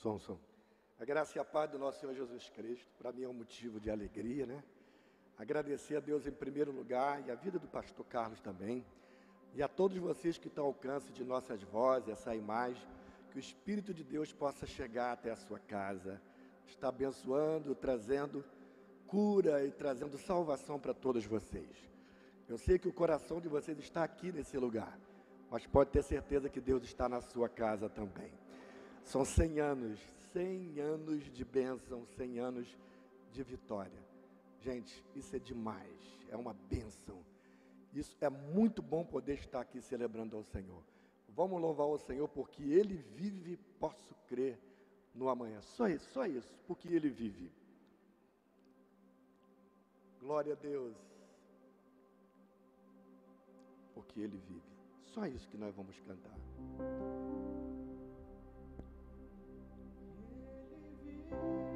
Som, som. A graça e a paz do nosso Senhor Jesus Cristo, para mim é um motivo de alegria, né? Agradecer a Deus em primeiro lugar e a vida do pastor Carlos também. E a todos vocês que estão ao alcance de nossas vozes, essa imagem, que o Espírito de Deus possa chegar até a sua casa, está abençoando, trazendo cura e trazendo salvação para todos vocês. Eu sei que o coração de vocês está aqui nesse lugar, mas pode ter certeza que Deus está na sua casa também. São 100 anos, 100 anos de bênção, 100 anos de vitória. Gente, isso é demais, é uma bênção. Isso é muito bom poder estar aqui celebrando ao Senhor. Vamos louvar o Senhor porque Ele vive, posso crer no amanhã. Só isso, só isso, porque Ele vive. Glória a Deus. Porque Ele vive. Só isso que nós vamos cantar. thank you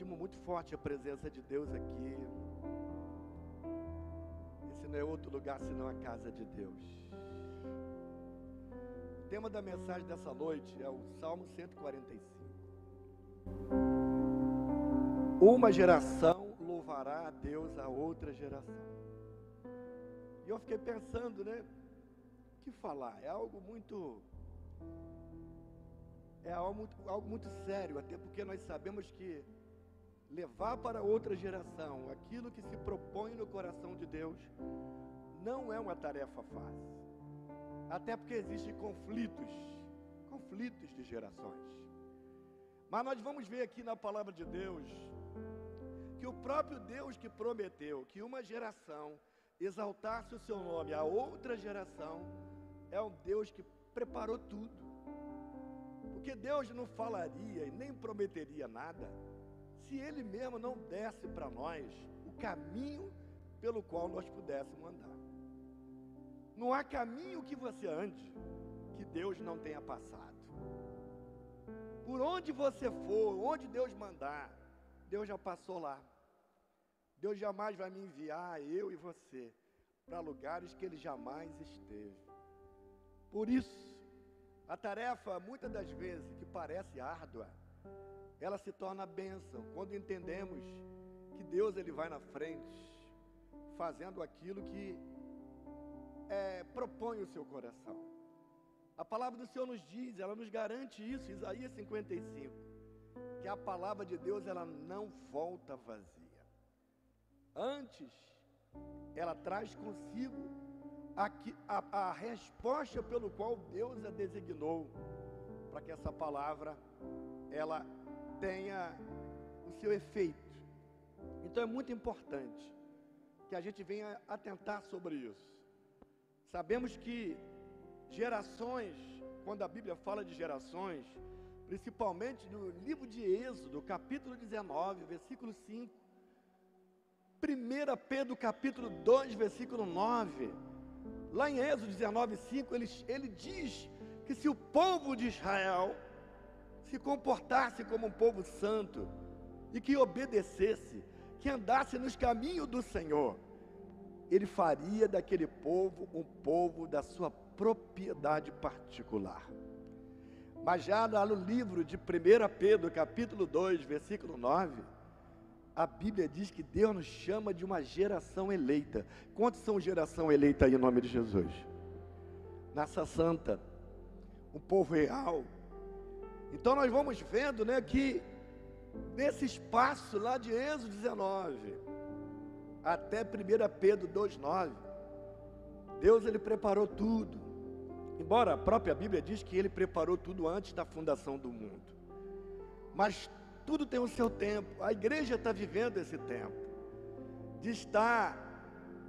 Sentimos muito forte a presença de Deus aqui. Esse não é outro lugar senão a casa de Deus. O tema da mensagem dessa noite é o Salmo 145. Uma geração louvará a Deus a outra geração. E eu fiquei pensando, né? O que falar? É algo muito. É algo muito, algo muito sério, até porque nós sabemos que levar para outra geração aquilo que se propõe no coração de Deus não é uma tarefa fácil. Até porque existem conflitos, conflitos de gerações. Mas nós vamos ver aqui na palavra de Deus que o próprio Deus que prometeu que uma geração exaltasse o seu nome a outra geração é um Deus que preparou tudo. Porque Deus não falaria e nem prometeria nada se Ele mesmo não desse para nós o caminho pelo qual nós pudéssemos andar. Não há caminho que você ande que Deus não tenha passado. Por onde você for, onde Deus mandar, Deus já passou lá. Deus jamais vai me enviar, eu e você, para lugares que Ele jamais esteve. Por isso, a tarefa, muitas das vezes, que parece árdua, ela se torna bênção quando entendemos que Deus ele vai na frente, fazendo aquilo que é, propõe o seu coração. A palavra do Senhor nos diz, ela nos garante isso, Isaías 55, que a palavra de Deus ela não volta vazia. Antes, ela traz consigo a, a, a resposta pelo qual Deus a designou para que essa palavra ela tenha o seu efeito. Então é muito importante que a gente venha atentar sobre isso. Sabemos que gerações, quando a Bíblia fala de gerações, principalmente no livro de Êxodo, capítulo 19, versículo 5, 1 Pedro capítulo 2, versículo 9, lá em Êxodo 19, 5, ele, ele diz que se o povo de Israel se comportasse como um povo santo e que obedecesse, que andasse nos caminhos do Senhor, ele faria daquele povo um povo da sua propriedade particular. Mas já no livro de 1 Pedro, capítulo 2, versículo 9, a Bíblia diz que Deus nos chama de uma geração eleita. Quantos são geração eleita aí em nome de Jesus? Naça santa, um povo real. Então nós vamos vendo, né, que nesse espaço lá de Êxodo 19 até 1 Pedro 2:9, Deus ele preparou tudo. Embora a própria Bíblia diz que ele preparou tudo antes da fundação do mundo. Mas tudo tem o seu tempo. A igreja está vivendo esse tempo de estar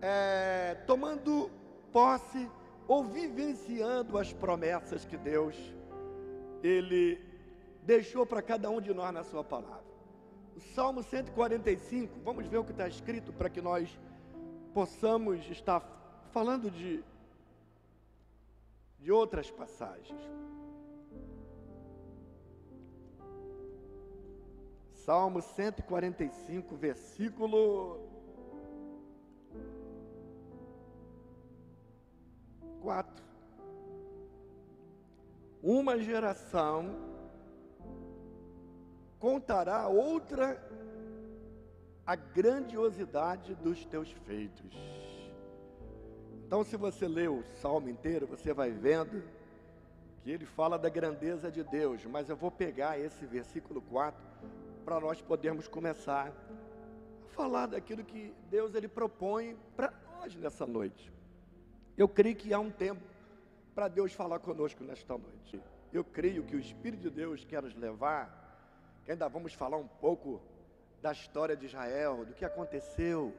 é, tomando posse ou vivenciando as promessas que Deus ele deixou para cada um de nós na sua palavra. O Salmo 145, vamos ver o que está escrito para que nós possamos estar falando de, de outras passagens. Salmo 145, versículo 4. Uma geração contará outra a grandiosidade dos teus feitos. Então, se você lê o salmo inteiro, você vai vendo que ele fala da grandeza de Deus, mas eu vou pegar esse versículo 4 para nós podermos começar a falar daquilo que Deus ele propõe para nós nessa noite. Eu creio que há um tempo para Deus falar conosco nesta noite. Eu creio que o Espírito de Deus quer nos levar, ainda vamos falar um pouco da história de Israel, do que aconteceu,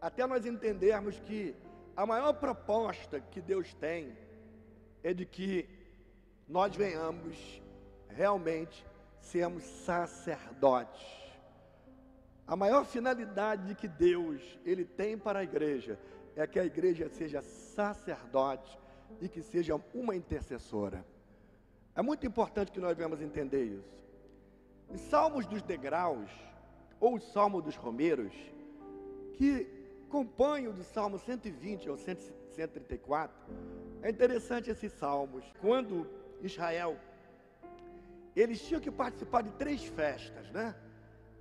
até nós entendermos que a maior proposta que Deus tem é de que nós venhamos realmente sermos sacerdotes. A maior finalidade que Deus ele tem para a igreja é que a igreja seja sacerdote e que seja uma intercessora. É muito importante que nós venhamos entender isso. Os salmos dos degraus, ou o salmo dos romeiros, que compõem o do salmo 120 ou 134, é interessante esses salmos. Quando Israel eles tinham que participar de três festas, né?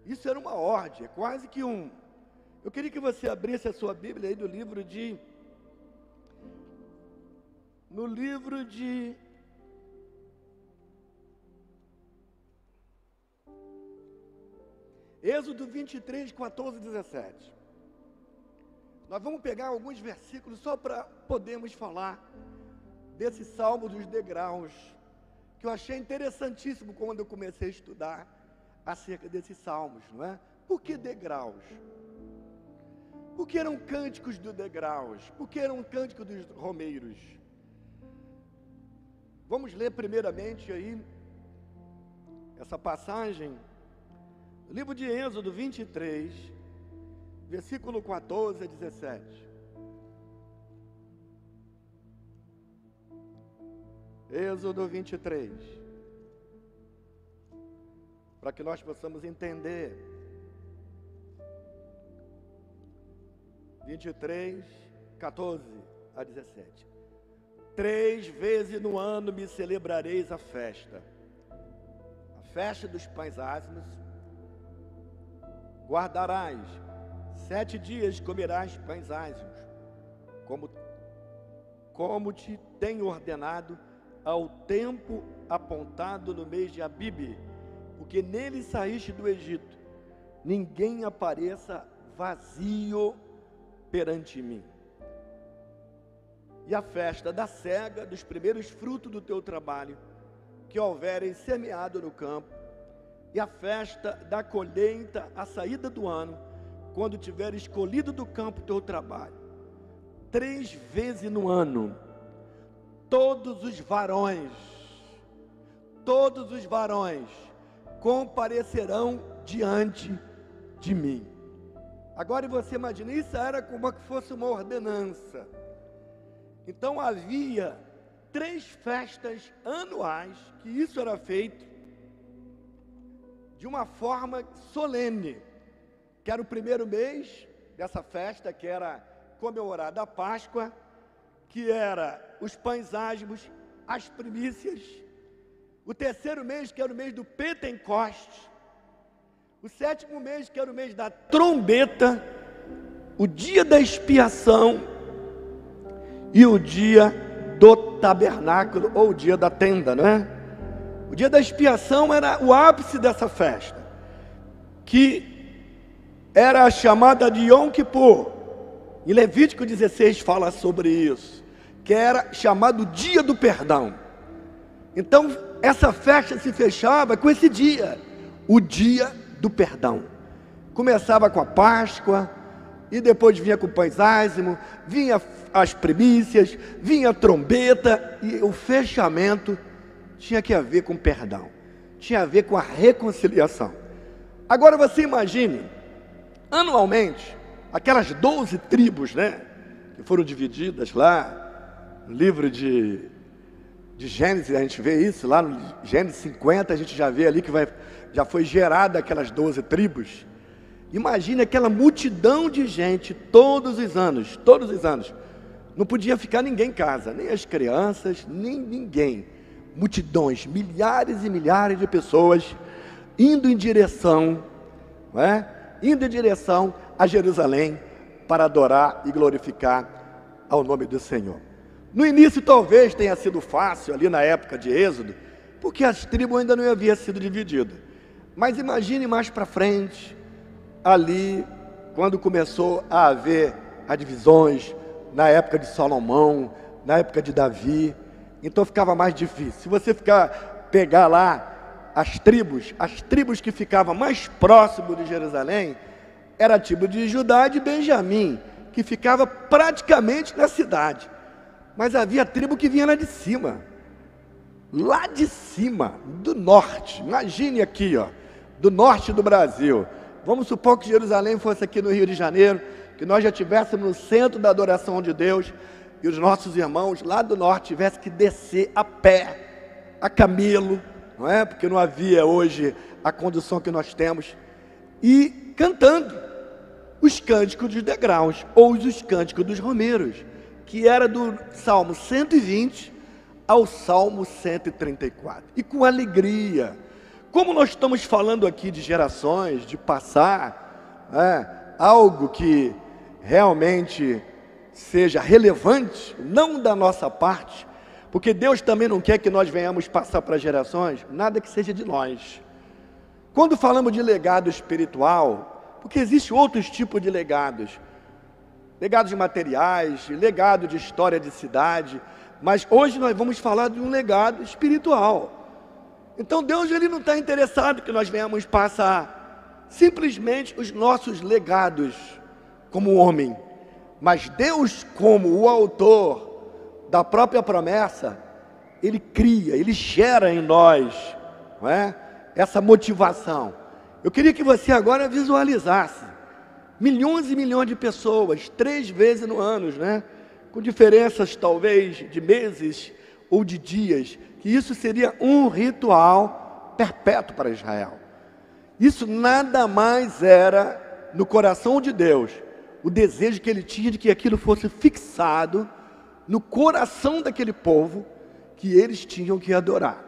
Isso era uma ordem, é quase que um. Eu queria que você abrisse a sua Bíblia aí do livro de. No livro de. Êxodo 23, 14 e 17. Nós vamos pegar alguns versículos só para podermos falar desse salmo dos degraus que eu achei interessantíssimo quando eu comecei a estudar acerca desses salmos, não é? Por que degraus? Porque eram cânticos dos degraus, porque eram cânticos dos romeiros. Vamos ler primeiramente aí essa passagem, livro de Êxodo 23, versículo 14 a 17. Êxodo 23. Para que nós possamos entender. 23, 14 a 17. Três vezes no ano me celebrareis a festa. A festa dos pães ázimos. Guardarás. Sete dias comerás pães ázimos. Como, como te tenho ordenado ao tempo apontado no mês de Abibe, porque nele saíste do Egito, ninguém apareça vazio perante mim. E a festa da cega, dos primeiros frutos do teu trabalho, que houverem semeado no campo, e a festa da colheita, a saída do ano, quando tiver escolhido do campo teu trabalho. Três vezes no ano, todos os varões, todos os varões comparecerão diante de mim. Agora você imagina, isso era como se fosse uma ordenança. Então havia três festas anuais que isso era feito de uma forma solene, que era o primeiro mês dessa festa, que era comemorada a Páscoa, que era os pães ásmos, as primícias, o terceiro mês, que era o mês do Pentecoste, o sétimo mês, que era o mês da trombeta, o dia da expiação. E o dia do tabernáculo, ou o dia da tenda, não é? O dia da expiação era o ápice dessa festa, que era a chamada de Yom Kippur. E Levítico 16 fala sobre isso, que era chamado Dia do Perdão. Então, essa festa se fechava com esse dia, o Dia do Perdão. Começava com a Páscoa, e depois vinha com o pães vinha as primícias, vinha a trombeta, e o fechamento tinha que ver com perdão, tinha a ver com a reconciliação. Agora você imagine, anualmente, aquelas 12 tribos, né, que foram divididas lá, no livro de, de Gênesis, a gente vê isso, lá no Gênesis 50, a gente já vê ali que vai, já foi gerada aquelas 12 tribos. Imagine aquela multidão de gente todos os anos, todos os anos. Não podia ficar ninguém em casa, nem as crianças, nem ninguém multidões, milhares e milhares de pessoas indo em direção, é? indo em direção a Jerusalém para adorar e glorificar ao nome do Senhor. No início talvez tenha sido fácil ali na época de Êxodo, porque as tribos ainda não haviam sido divididas. Mas imagine mais para frente, ali, quando começou a haver as divisões, na época de Salomão, na época de Davi, então ficava mais difícil. Se você ficar pegar lá as tribos, as tribos que ficavam mais próximo de Jerusalém, era a tribo de Judá e de Benjamim, que ficava praticamente na cidade. Mas havia tribo que vinha lá de cima. Lá de cima, do norte. Imagine aqui, ó, do norte do Brasil. Vamos supor que Jerusalém fosse aqui no Rio de Janeiro, que nós já estivéssemos no centro da adoração de Deus e os nossos irmãos lá do norte tivessem que descer a pé, a camelo, não é? Porque não havia hoje a condição que nós temos, e cantando os cânticos dos degraus, ou os cânticos dos romeiros, que era do Salmo 120 ao Salmo 134, e com alegria. Como nós estamos falando aqui de gerações, de passar, é, algo que realmente seja relevante, não da nossa parte, porque Deus também não quer que nós venhamos passar para gerações nada que seja de nós. Quando falamos de legado espiritual, porque existe outros tipos de legados, legados materiais, legado de história de cidade, mas hoje nós vamos falar de um legado espiritual. Então Deus ele não está interessado que nós venhamos passar simplesmente os nossos legados como homem, mas Deus, como o autor da própria promessa, Ele cria, Ele gera em nós não é? essa motivação. Eu queria que você agora visualizasse milhões e milhões de pessoas, três vezes no ano, né? com diferenças talvez de meses ou de dias, que isso seria um ritual perpétuo para Israel. Isso nada mais era no coração de Deus o desejo que ele tinha de que aquilo fosse fixado no coração daquele povo que eles tinham que adorar.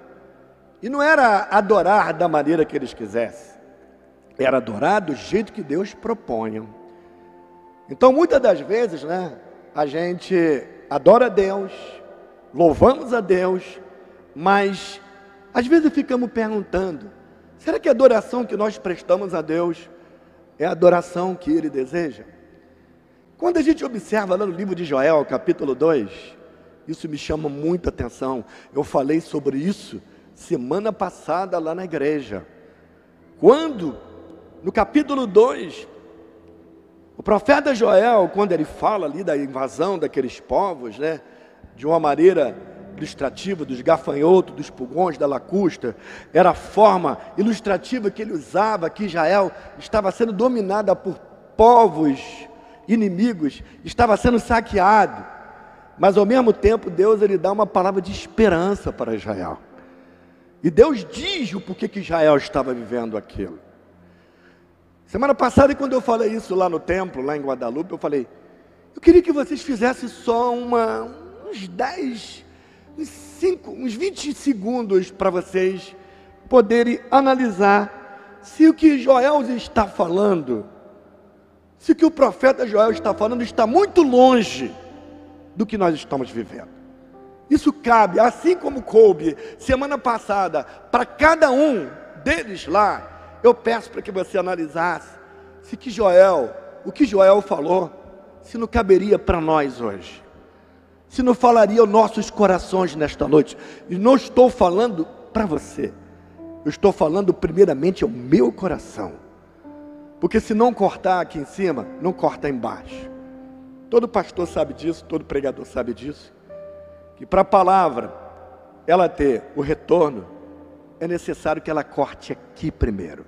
E não era adorar da maneira que eles quisessem, era adorar do jeito que Deus propunha. Então, muitas das vezes, né, a gente adora a Deus, louvamos a Deus, mas às vezes ficamos perguntando: será que a adoração que nós prestamos a Deus é a adoração que Ele deseja? Quando a gente observa lá no livro de Joel, capítulo 2, isso me chama muita atenção. Eu falei sobre isso semana passada lá na igreja. Quando, no capítulo 2, o profeta Joel, quando ele fala ali da invasão daqueles povos, né, de uma maneira ilustrativa dos gafanhotos, dos pulgões, da lacusta, era a forma ilustrativa que ele usava que Israel estava sendo dominada por povos inimigos, estava sendo saqueado. Mas ao mesmo tempo, Deus ele dá uma palavra de esperança para Israel. E Deus diz o porquê que Israel estava vivendo aquilo. Semana passada, quando eu falei isso lá no templo, lá em Guadalupe, eu falei: eu queria que vocês fizessem só uma, uns 10, uns 5, uns 20 segundos para vocês poderem analisar se o que Joel está falando, se o que o profeta Joel está falando está muito longe do que nós estamos vivendo. Isso cabe, assim como coube semana passada, para cada um deles lá. Eu peço para que você analisasse se que Joel, o que Joel falou, se não caberia para nós hoje. Se não falaria aos nossos corações nesta noite. E não estou falando para você. Eu estou falando primeiramente ao meu coração. Porque se não cortar aqui em cima, não corta embaixo. Todo pastor sabe disso, todo pregador sabe disso que para a palavra ela ter o retorno, é necessário que ela corte aqui primeiro.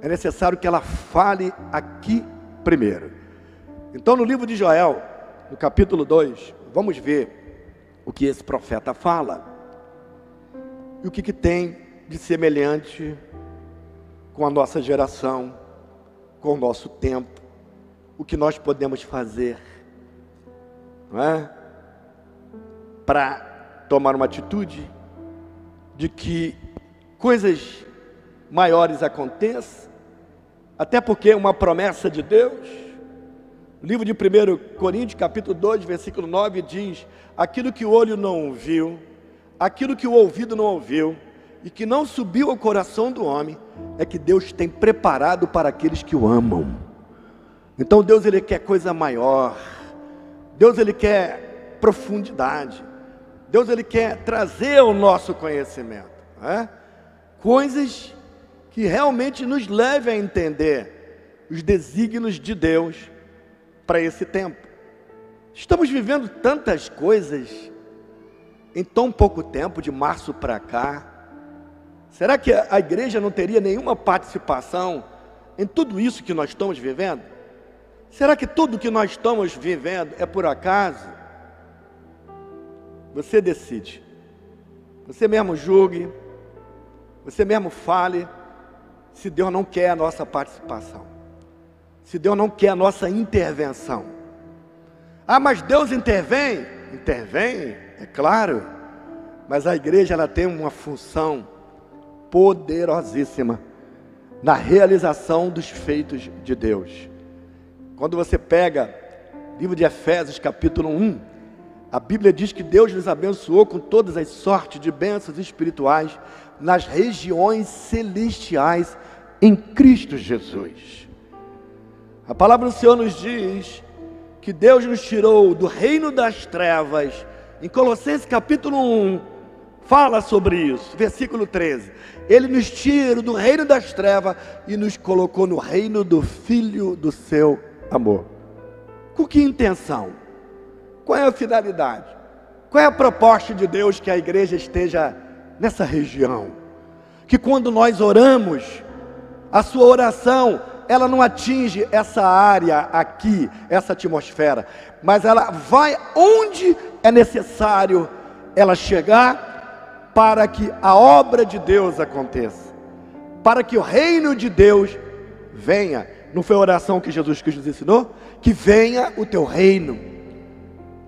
É necessário que ela fale aqui primeiro. Então, no livro de Joel, no capítulo 2, vamos ver o que esse profeta fala e o que, que tem de semelhante com a nossa geração, com o nosso tempo, o que nós podemos fazer, não é? para tomar uma atitude de que coisas maiores aconteçam, até porque é uma promessa de Deus. O livro de 1 Coríntios, capítulo 2, versículo 9 diz: Aquilo que o olho não viu, aquilo que o ouvido não ouviu, e que não subiu ao coração do homem, é que Deus tem preparado para aqueles que o amam. Então Deus ele quer coisa maior. Deus ele quer profundidade. Deus ele quer trazer o nosso conhecimento, né? coisas que realmente nos levem a entender os desígnios de Deus para esse tempo. Estamos vivendo tantas coisas em tão pouco tempo, de março para cá. Será que a igreja não teria nenhuma participação em tudo isso que nós estamos vivendo? Será que tudo que nós estamos vivendo é por acaso? Você decide. Você mesmo julgue. Você mesmo fale. Se Deus não quer a nossa participação. Se Deus não quer a nossa intervenção. Ah, mas Deus intervém? Intervém, é claro. Mas a igreja ela tem uma função poderosíssima na realização dos feitos de Deus. Quando você pega livro de Efésios, capítulo 1, a Bíblia diz que Deus nos abençoou com todas as sortes de bênçãos espirituais nas regiões celestiais em Cristo Jesus. A palavra do Senhor nos diz que Deus nos tirou do reino das trevas. Em Colossenses capítulo 1, fala sobre isso, versículo 13. Ele nos tirou do reino das trevas e nos colocou no reino do Filho do seu amor. Com que intenção? Qual é a finalidade? Qual é a proposta de Deus que a igreja esteja nessa região? Que quando nós oramos, a sua oração, ela não atinge essa área aqui, essa atmosfera, mas ela vai onde é necessário ela chegar para que a obra de Deus aconteça, para que o reino de Deus venha. Não foi a oração que Jesus Cristo nos ensinou? Que venha o teu reino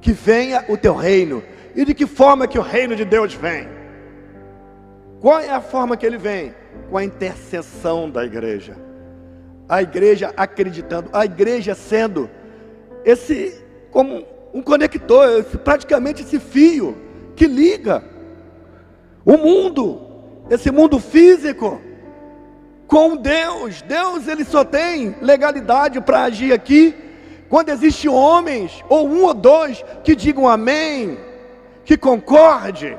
que venha o teu reino. E de que forma que o reino de Deus vem? Qual é a forma que ele vem? Com a intercessão da igreja. A igreja acreditando, a igreja sendo esse como um conector, praticamente esse fio que liga o mundo, esse mundo físico com Deus. Deus ele só tem legalidade para agir aqui quando existe homens, ou um ou dois, que digam amém, que concorde,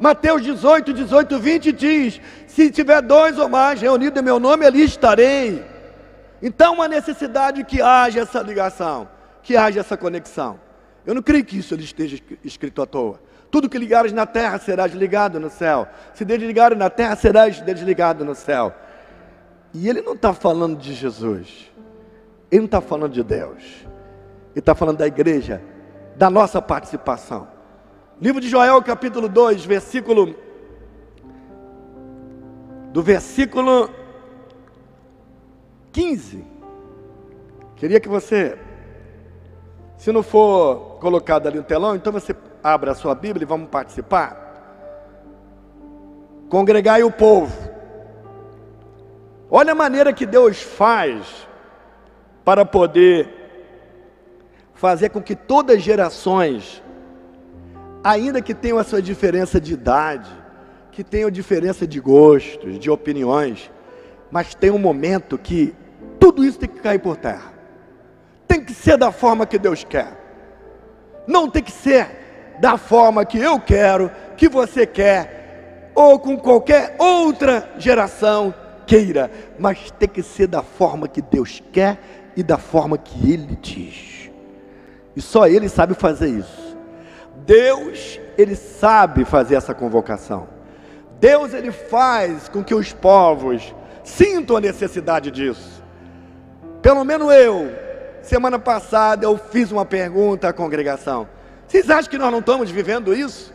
Mateus 18, 18, 20 diz: Se tiver dois ou mais reunidos em meu nome, ali estarei. Então, uma necessidade que haja essa ligação, que haja essa conexão. Eu não creio que isso esteja escrito à toa. Tudo que ligares na terra será desligado no céu. Se desligares na terra, serás desligado no céu. E ele não está falando de Jesus. Ele não está falando de Deus. Ele está falando da igreja, da nossa participação. Livro de Joel, capítulo 2, versículo. Do versículo 15. Queria que você, se não for colocado ali no telão, então você abra a sua Bíblia e vamos participar. Congregai o povo. Olha a maneira que Deus faz para poder fazer com que todas as gerações, ainda que tenham a sua diferença de idade, que tenham diferença de gostos, de opiniões, mas tem um momento que tudo isso tem que cair por terra. Tem que ser da forma que Deus quer. Não tem que ser da forma que eu quero, que você quer, ou com qualquer outra geração queira, mas tem que ser da forma que Deus quer e da forma que Ele diz. E só Ele sabe fazer isso. Deus, Ele sabe fazer essa convocação. Deus, Ele faz com que os povos sintam a necessidade disso. Pelo menos eu, semana passada, eu fiz uma pergunta à congregação. Vocês acham que nós não estamos vivendo isso?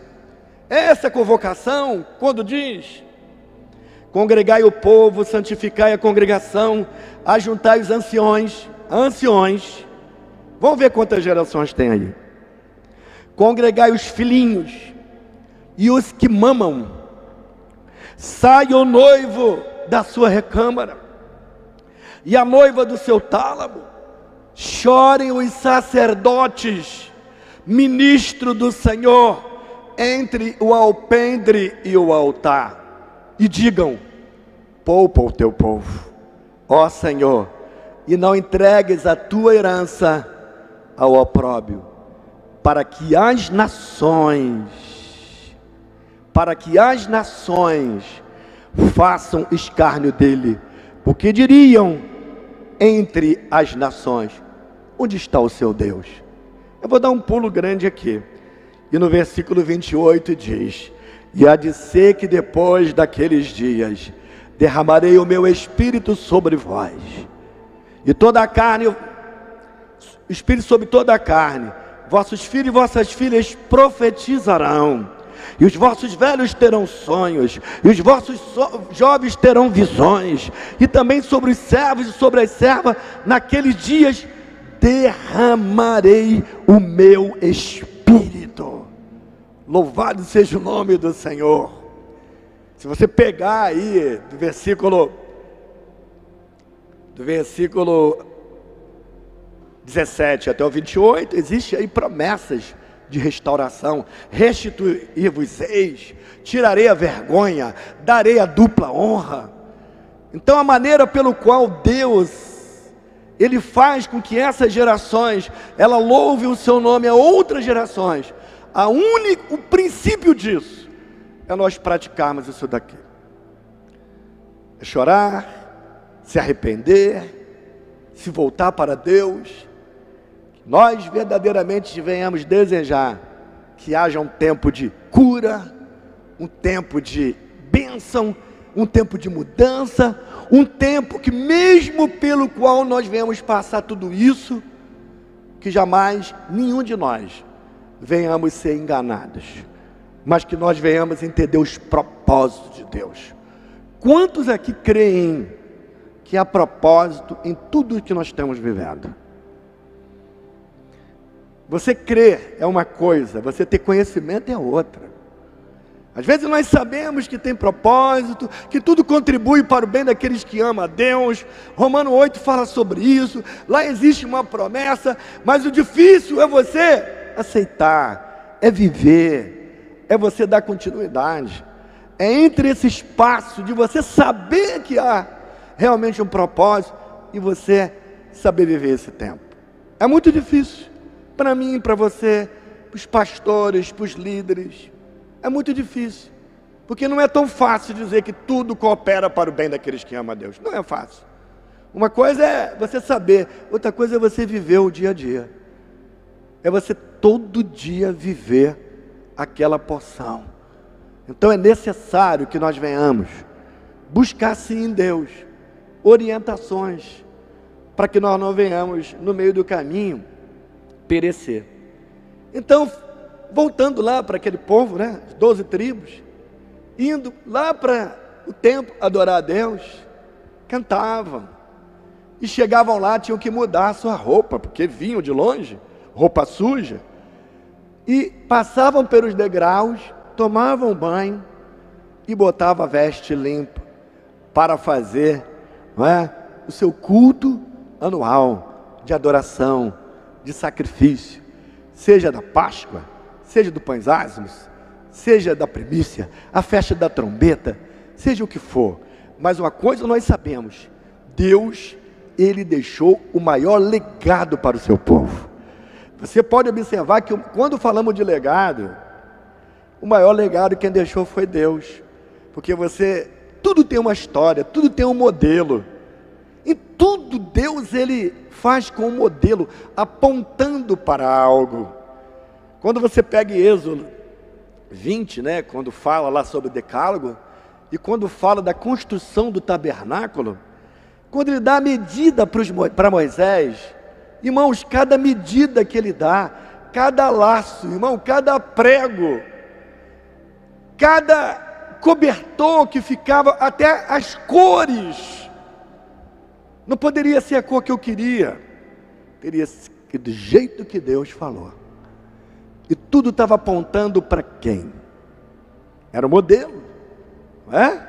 Essa convocação, quando diz Congregai o povo, santificai a congregação, ajuntai os anciões, anciões. Vamos ver quantas gerações tem aí. Congregai os filhinhos e os que mamam. Saia o noivo da sua recâmara e a noiva do seu tálamo. Chorem os sacerdotes, ministro do Senhor, entre o alpendre e o altar e digam: poupa o teu povo, ó Senhor, e não entregues a tua herança ao opróbio, para que as nações, para que as nações façam escárnio dele, porque diriam entre as nações: onde está o seu Deus? Eu vou dar um pulo grande aqui. E no versículo 28 diz: e há de ser que depois daqueles dias derramarei o meu espírito sobre vós, e toda a carne, espírito sobre toda a carne, vossos filhos e vossas filhas profetizarão, e os vossos velhos terão sonhos, e os vossos so jovens terão visões, e também sobre os servos e sobre as servas, naqueles dias derramarei o meu espírito. Louvado seja o nome do Senhor. Se você pegar aí do versículo do versículo 17 até o 28, existe aí promessas de restauração. Restituir-vos eis, tirarei a vergonha, darei a dupla honra. Então a maneira pelo qual Deus ele faz com que essas gerações ela louve o seu nome a outras gerações a único, o princípio disso é nós praticarmos isso daqui. É chorar, se arrepender, se voltar para Deus. Nós verdadeiramente venhamos desejar que haja um tempo de cura, um tempo de bênção, um tempo de mudança, um tempo que mesmo pelo qual nós venhamos passar tudo isso, que jamais nenhum de nós venhamos ser enganados, mas que nós venhamos entender os propósitos de Deus. Quantos aqui creem que há propósito em tudo que nós estamos vivendo? Você crer é uma coisa, você ter conhecimento é outra. Às vezes nós sabemos que tem propósito, que tudo contribui para o bem daqueles que amam a Deus. Romano 8 fala sobre isso. Lá existe uma promessa, mas o difícil é você aceitar, é viver, é você dar continuidade. É entre esse espaço de você saber que há realmente um propósito e você saber viver esse tempo. É muito difícil para mim, para você, para os pastores, para os líderes. É muito difícil. Porque não é tão fácil dizer que tudo coopera para o bem daqueles que amam a Deus. Não é fácil. Uma coisa é você saber, outra coisa é você viver o dia a dia. É você todo dia viver aquela porção. Então é necessário que nós venhamos buscar sim em Deus orientações para que nós não venhamos no meio do caminho perecer. Então, voltando lá para aquele povo, né, as doze tribos, indo lá para o templo adorar a Deus, cantavam. E chegavam lá, tinham que mudar a sua roupa, porque vinham de longe, roupa suja. E passavam pelos degraus, tomavam banho e botavam a veste limpa para fazer é, o seu culto anual de adoração, de sacrifício, seja da Páscoa, seja do pães ázimos, seja da primícia, a festa da trombeta, seja o que for. Mas uma coisa nós sabemos: Deus, Ele deixou o maior legado para o seu povo. Você pode observar que quando falamos de legado, o maior legado quem deixou foi Deus, porque você, tudo tem uma história, tudo tem um modelo. E tudo Deus ele faz com um modelo, apontando para algo. Quando você pega Êxodo 20, né, quando fala lá sobre o decálogo, e quando fala da construção do tabernáculo, quando ele dá a medida para Moisés, irmãos, cada medida que ele dá, cada laço, irmão, cada prego, cada cobertor que ficava, até as cores, não poderia ser a cor que eu queria. Teria que do jeito que Deus falou. E tudo estava apontando para quem? Era o modelo, não é?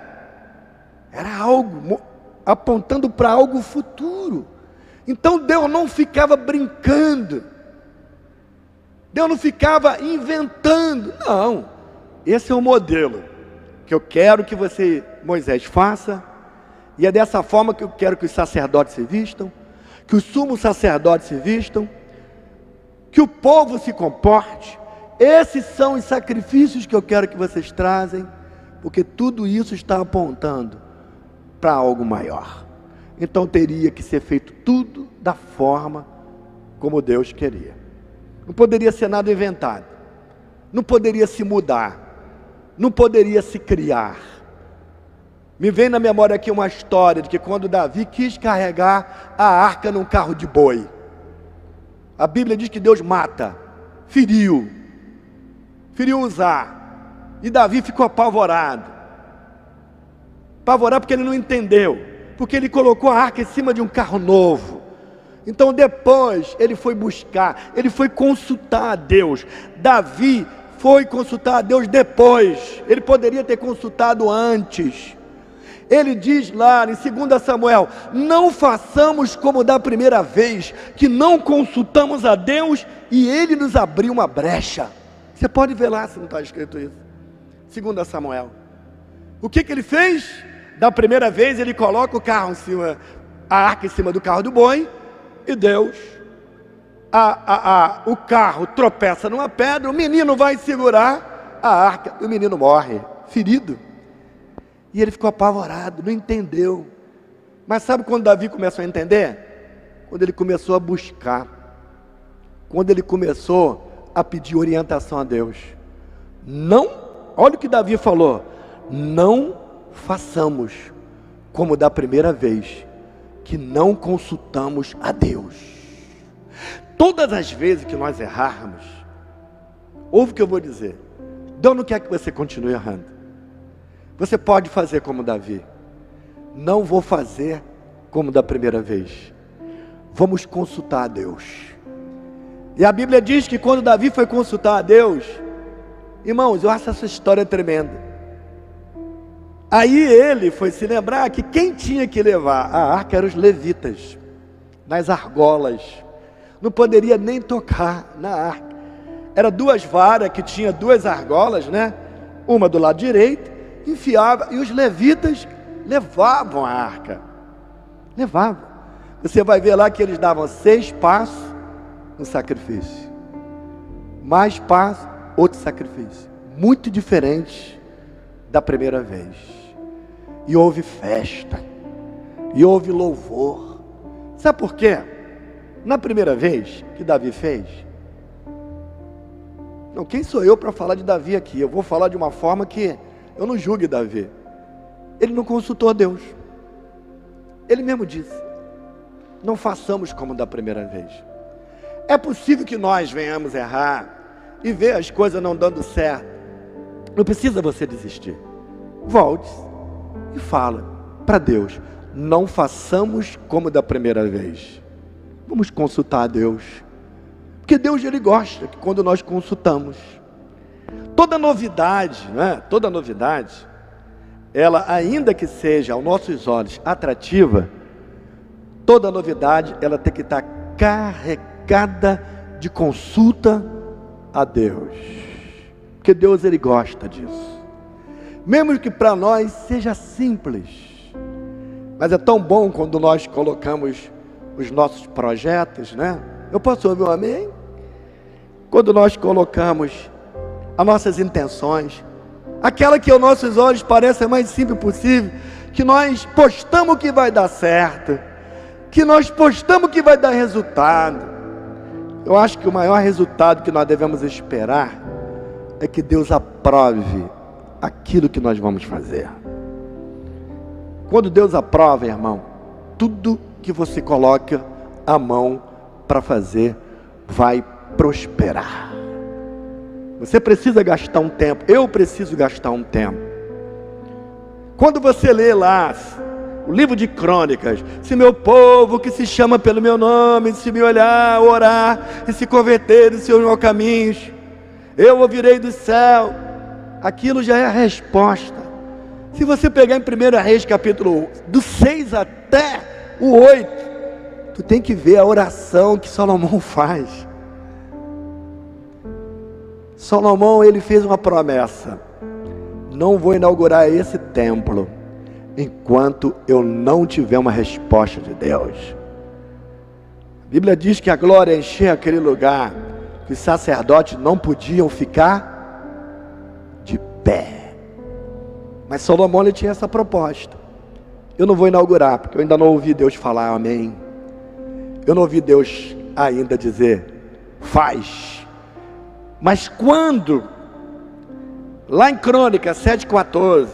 Era algo apontando para algo futuro. Então Deus não ficava brincando. Deus não ficava inventando. Não. Esse é o modelo que eu quero que você, Moisés, faça e é dessa forma que eu quero que os sacerdotes se vistam, que os sumos sacerdotes se vistam, que o povo se comporte. Esses são os sacrifícios que eu quero que vocês trazem, porque tudo isso está apontando para algo maior. Então teria que ser feito tudo da forma como Deus queria. Não poderia ser nada inventado. Não poderia se mudar. Não poderia se criar me vem na memória aqui uma história de que quando Davi quis carregar a arca num carro de boi, a Bíblia diz que Deus mata, feriu, feriu usar, e Davi ficou apavorado. Apavorado porque ele não entendeu, porque ele colocou a arca em cima de um carro novo. Então depois ele foi buscar, ele foi consultar a Deus. Davi foi consultar a Deus depois, ele poderia ter consultado antes. Ele diz lá em 2 Samuel: Não façamos como da primeira vez, que não consultamos a Deus e ele nos abriu uma brecha. Você pode ver lá se não está escrito isso. 2 Samuel. O que, que ele fez? Da primeira vez ele coloca o carro em cima, a arca em cima do carro do boi, e Deus, a, a, a, o carro tropeça numa pedra, o menino vai segurar a arca, o menino morre, ferido. E ele ficou apavorado, não entendeu. Mas sabe quando Davi começou a entender? Quando ele começou a buscar. Quando ele começou a pedir orientação a Deus. Não, olha o que Davi falou: não façamos como da primeira vez, que não consultamos a Deus. Todas as vezes que nós errarmos, ouve o que eu vou dizer. Deus não quer que você continue errando. Você pode fazer como Davi. Não vou fazer como da primeira vez. Vamos consultar a Deus. E a Bíblia diz que quando Davi foi consultar a Deus, irmãos, eu acho essa história tremenda. Aí ele foi se lembrar que quem tinha que levar a arca eram os levitas, nas argolas. Não poderia nem tocar na arca. Era duas varas que tinha duas argolas, né? Uma do lado direito enfiava, e os levitas levavam a arca. Levavam. Você vai ver lá que eles davam seis passos no sacrifício. Mais passos, outro sacrifício. muito diferente da primeira vez. E houve festa, e houve louvor. Sabe por quê? Na primeira vez que Davi fez, não, quem sou eu para falar de Davi aqui? Eu vou falar de uma forma que eu não julgue Davi. Ele não consultou Deus. Ele mesmo disse: não façamos como da primeira vez. É possível que nós venhamos errar e ver as coisas não dando certo. Não precisa você desistir. Volte e fala para Deus: não façamos como da primeira vez. Vamos consultar a Deus. Porque Deus ele gosta que quando nós consultamos. Toda novidade, né? Toda novidade, ela ainda que seja aos nossos olhos atrativa, toda novidade ela tem que estar carregada de consulta a Deus. Porque Deus ele gosta disso. Mesmo que para nós seja simples. Mas é tão bom quando nós colocamos os nossos projetos, né? Eu posso ouvir um amém? Quando nós colocamos as nossas intenções, aquela que aos nossos olhos parece a mais simples possível, que nós postamos que vai dar certo, que nós postamos que vai dar resultado, eu acho que o maior resultado que nós devemos esperar é que Deus aprove aquilo que nós vamos fazer. Quando Deus aprova, irmão, tudo que você coloca a mão para fazer vai prosperar. Você precisa gastar um tempo, eu preciso gastar um tempo. Quando você lê lá o livro de crônicas. Se meu povo que se chama pelo meu nome, se me olhar, orar e se converter dos seus maus caminhos, eu ouvirei do céu. Aquilo já é a resposta. Se você pegar em 1 Reis capítulo do 6 até o 8, tu tem que ver a oração que Salomão faz. Salomão ele fez uma promessa: não vou inaugurar esse templo enquanto eu não tiver uma resposta de Deus. A Bíblia diz que a glória encheu aquele lugar, que os sacerdotes não podiam ficar de pé. Mas Salomão ele tinha essa proposta. Eu não vou inaugurar, porque eu ainda não ouvi Deus falar amém. Eu não ouvi Deus ainda dizer, faz. Mas quando, lá em Crônica 7,14,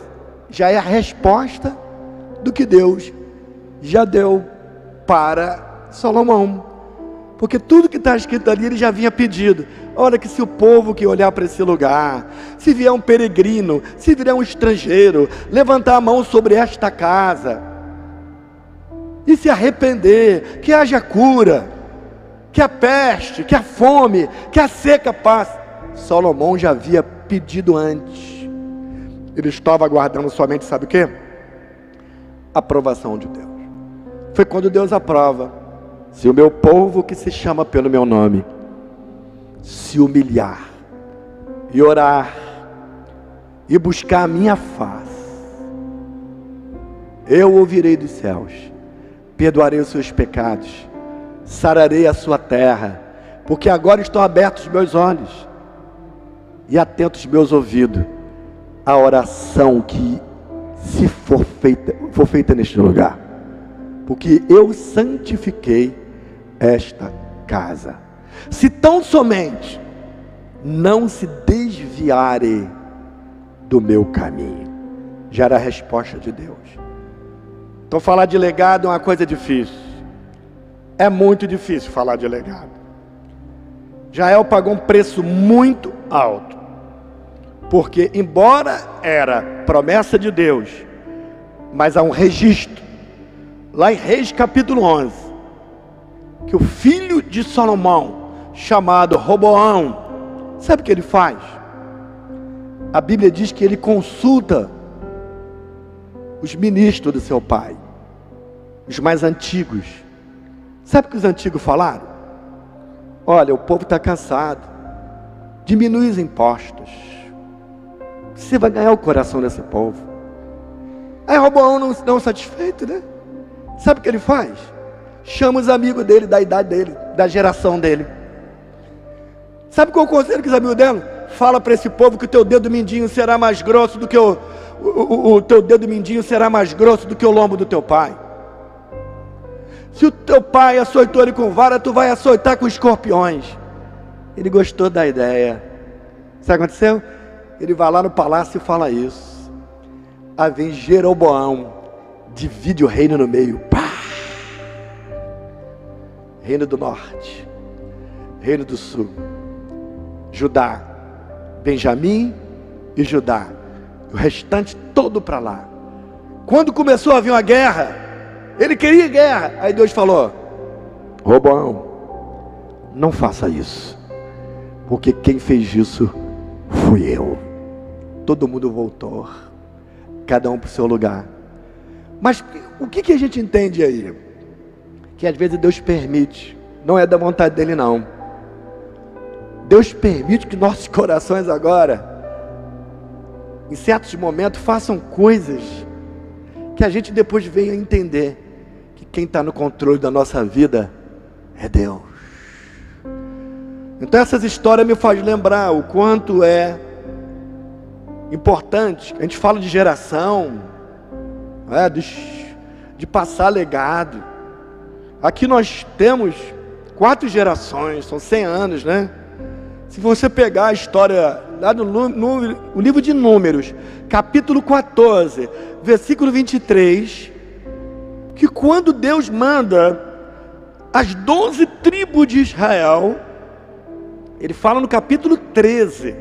já é a resposta do que Deus já deu para Salomão. Porque tudo que está escrito ali ele já vinha pedido. Olha que se o povo que olhar para esse lugar, se vier um peregrino, se vier um estrangeiro, levantar a mão sobre esta casa e se arrepender, que haja cura, que a peste, que a fome, que a seca passe. Salomão já havia pedido antes. Ele estava aguardando somente, sabe o que? Aprovação de Deus. Foi quando Deus aprova. Se o meu povo que se chama pelo meu nome se humilhar e orar e buscar a minha face, eu ouvirei dos céus, perdoarei os seus pecados, sararei a sua terra, porque agora estão abertos os meus olhos e atentos os meus ouvidos a oração que se for feita, for feita neste lugar. Porque eu santifiquei esta casa. Se tão somente não se desviarem do meu caminho. Já era a resposta de Deus. Então falar de legado é uma coisa difícil. É muito difícil falar de legado. Jael pagou um preço muito alto. Porque, embora era promessa de Deus, mas há um registro, lá em Reis capítulo 11, que o filho de Salomão, chamado Roboão, sabe o que ele faz? A Bíblia diz que ele consulta os ministros do seu pai, os mais antigos. Sabe o que os antigos falaram? Olha, o povo está cansado, diminui os impostos você vai ganhar o coração desse povo. Aí Roboão não, não satisfeito, né? Sabe o que ele faz? Chama os amigos dele, da idade dele, da geração dele. Sabe qual é o conselho que os amigos dela? fala para esse povo que o teu dedo mindinho será mais grosso do que o, o, o, o teu dedo mindinho será mais grosso do que o lombo do teu pai. Se o teu pai açoitou ele com vara, tu vai açoitar com escorpiões. Ele gostou da ideia. Sabe o que aconteceu? Ele vai lá no palácio e fala isso. Aí vem Jeroboão, divide o reino no meio. Pá! Reino do norte, reino do sul, Judá, Benjamim e Judá. O restante todo para lá. Quando começou a vir uma guerra, ele queria guerra. Aí Deus falou: Roboão, não faça isso, porque quem fez isso fui eu. Todo mundo voltou, cada um para o seu lugar. Mas o que, que a gente entende aí? Que às vezes Deus permite, não é da vontade dele, não. Deus permite que nossos corações agora, em certos momentos, façam coisas que a gente depois venha entender que quem está no controle da nossa vida é Deus. Então essas histórias me fazem lembrar o quanto é importante. A gente fala de geração, é, de, de passar legado. Aqui nós temos quatro gerações, são 100 anos, né? Se você pegar a história lá no, no, no livro de Números, capítulo 14, versículo 23, que quando Deus manda as doze tribos de Israel, ele fala no capítulo 13,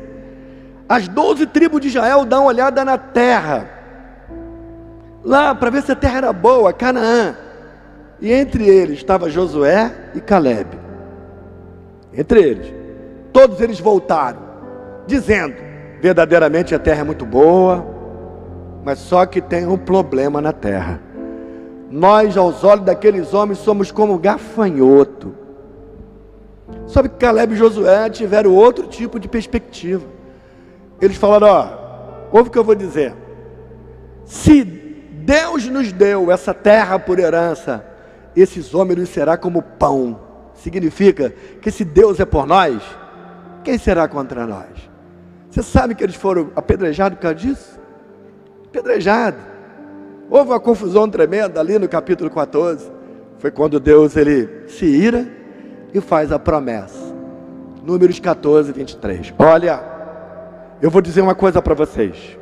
as doze tribos de Israel dão uma olhada na terra, lá para ver se a terra era boa, Canaã, e entre eles estava Josué e Caleb, entre eles, todos eles voltaram, dizendo: verdadeiramente a terra é muito boa, mas só que tem um problema na terra. Nós, aos olhos daqueles homens, somos como gafanhoto. Sabe que Caleb e Josué tiveram outro tipo de perspectiva. Eles falaram: Ó, ouve o que eu vou dizer. Se Deus nos deu essa terra por herança, esses homens nos será como pão. Significa que se Deus é por nós, quem será contra nós? Você sabe que eles foram apedrejados por causa disso? Apedrejados. Houve uma confusão tremenda ali no capítulo 14. Foi quando Deus ele se ira e faz a promessa. Números 14, 23. Olha, eu vou dizer uma coisa para vocês.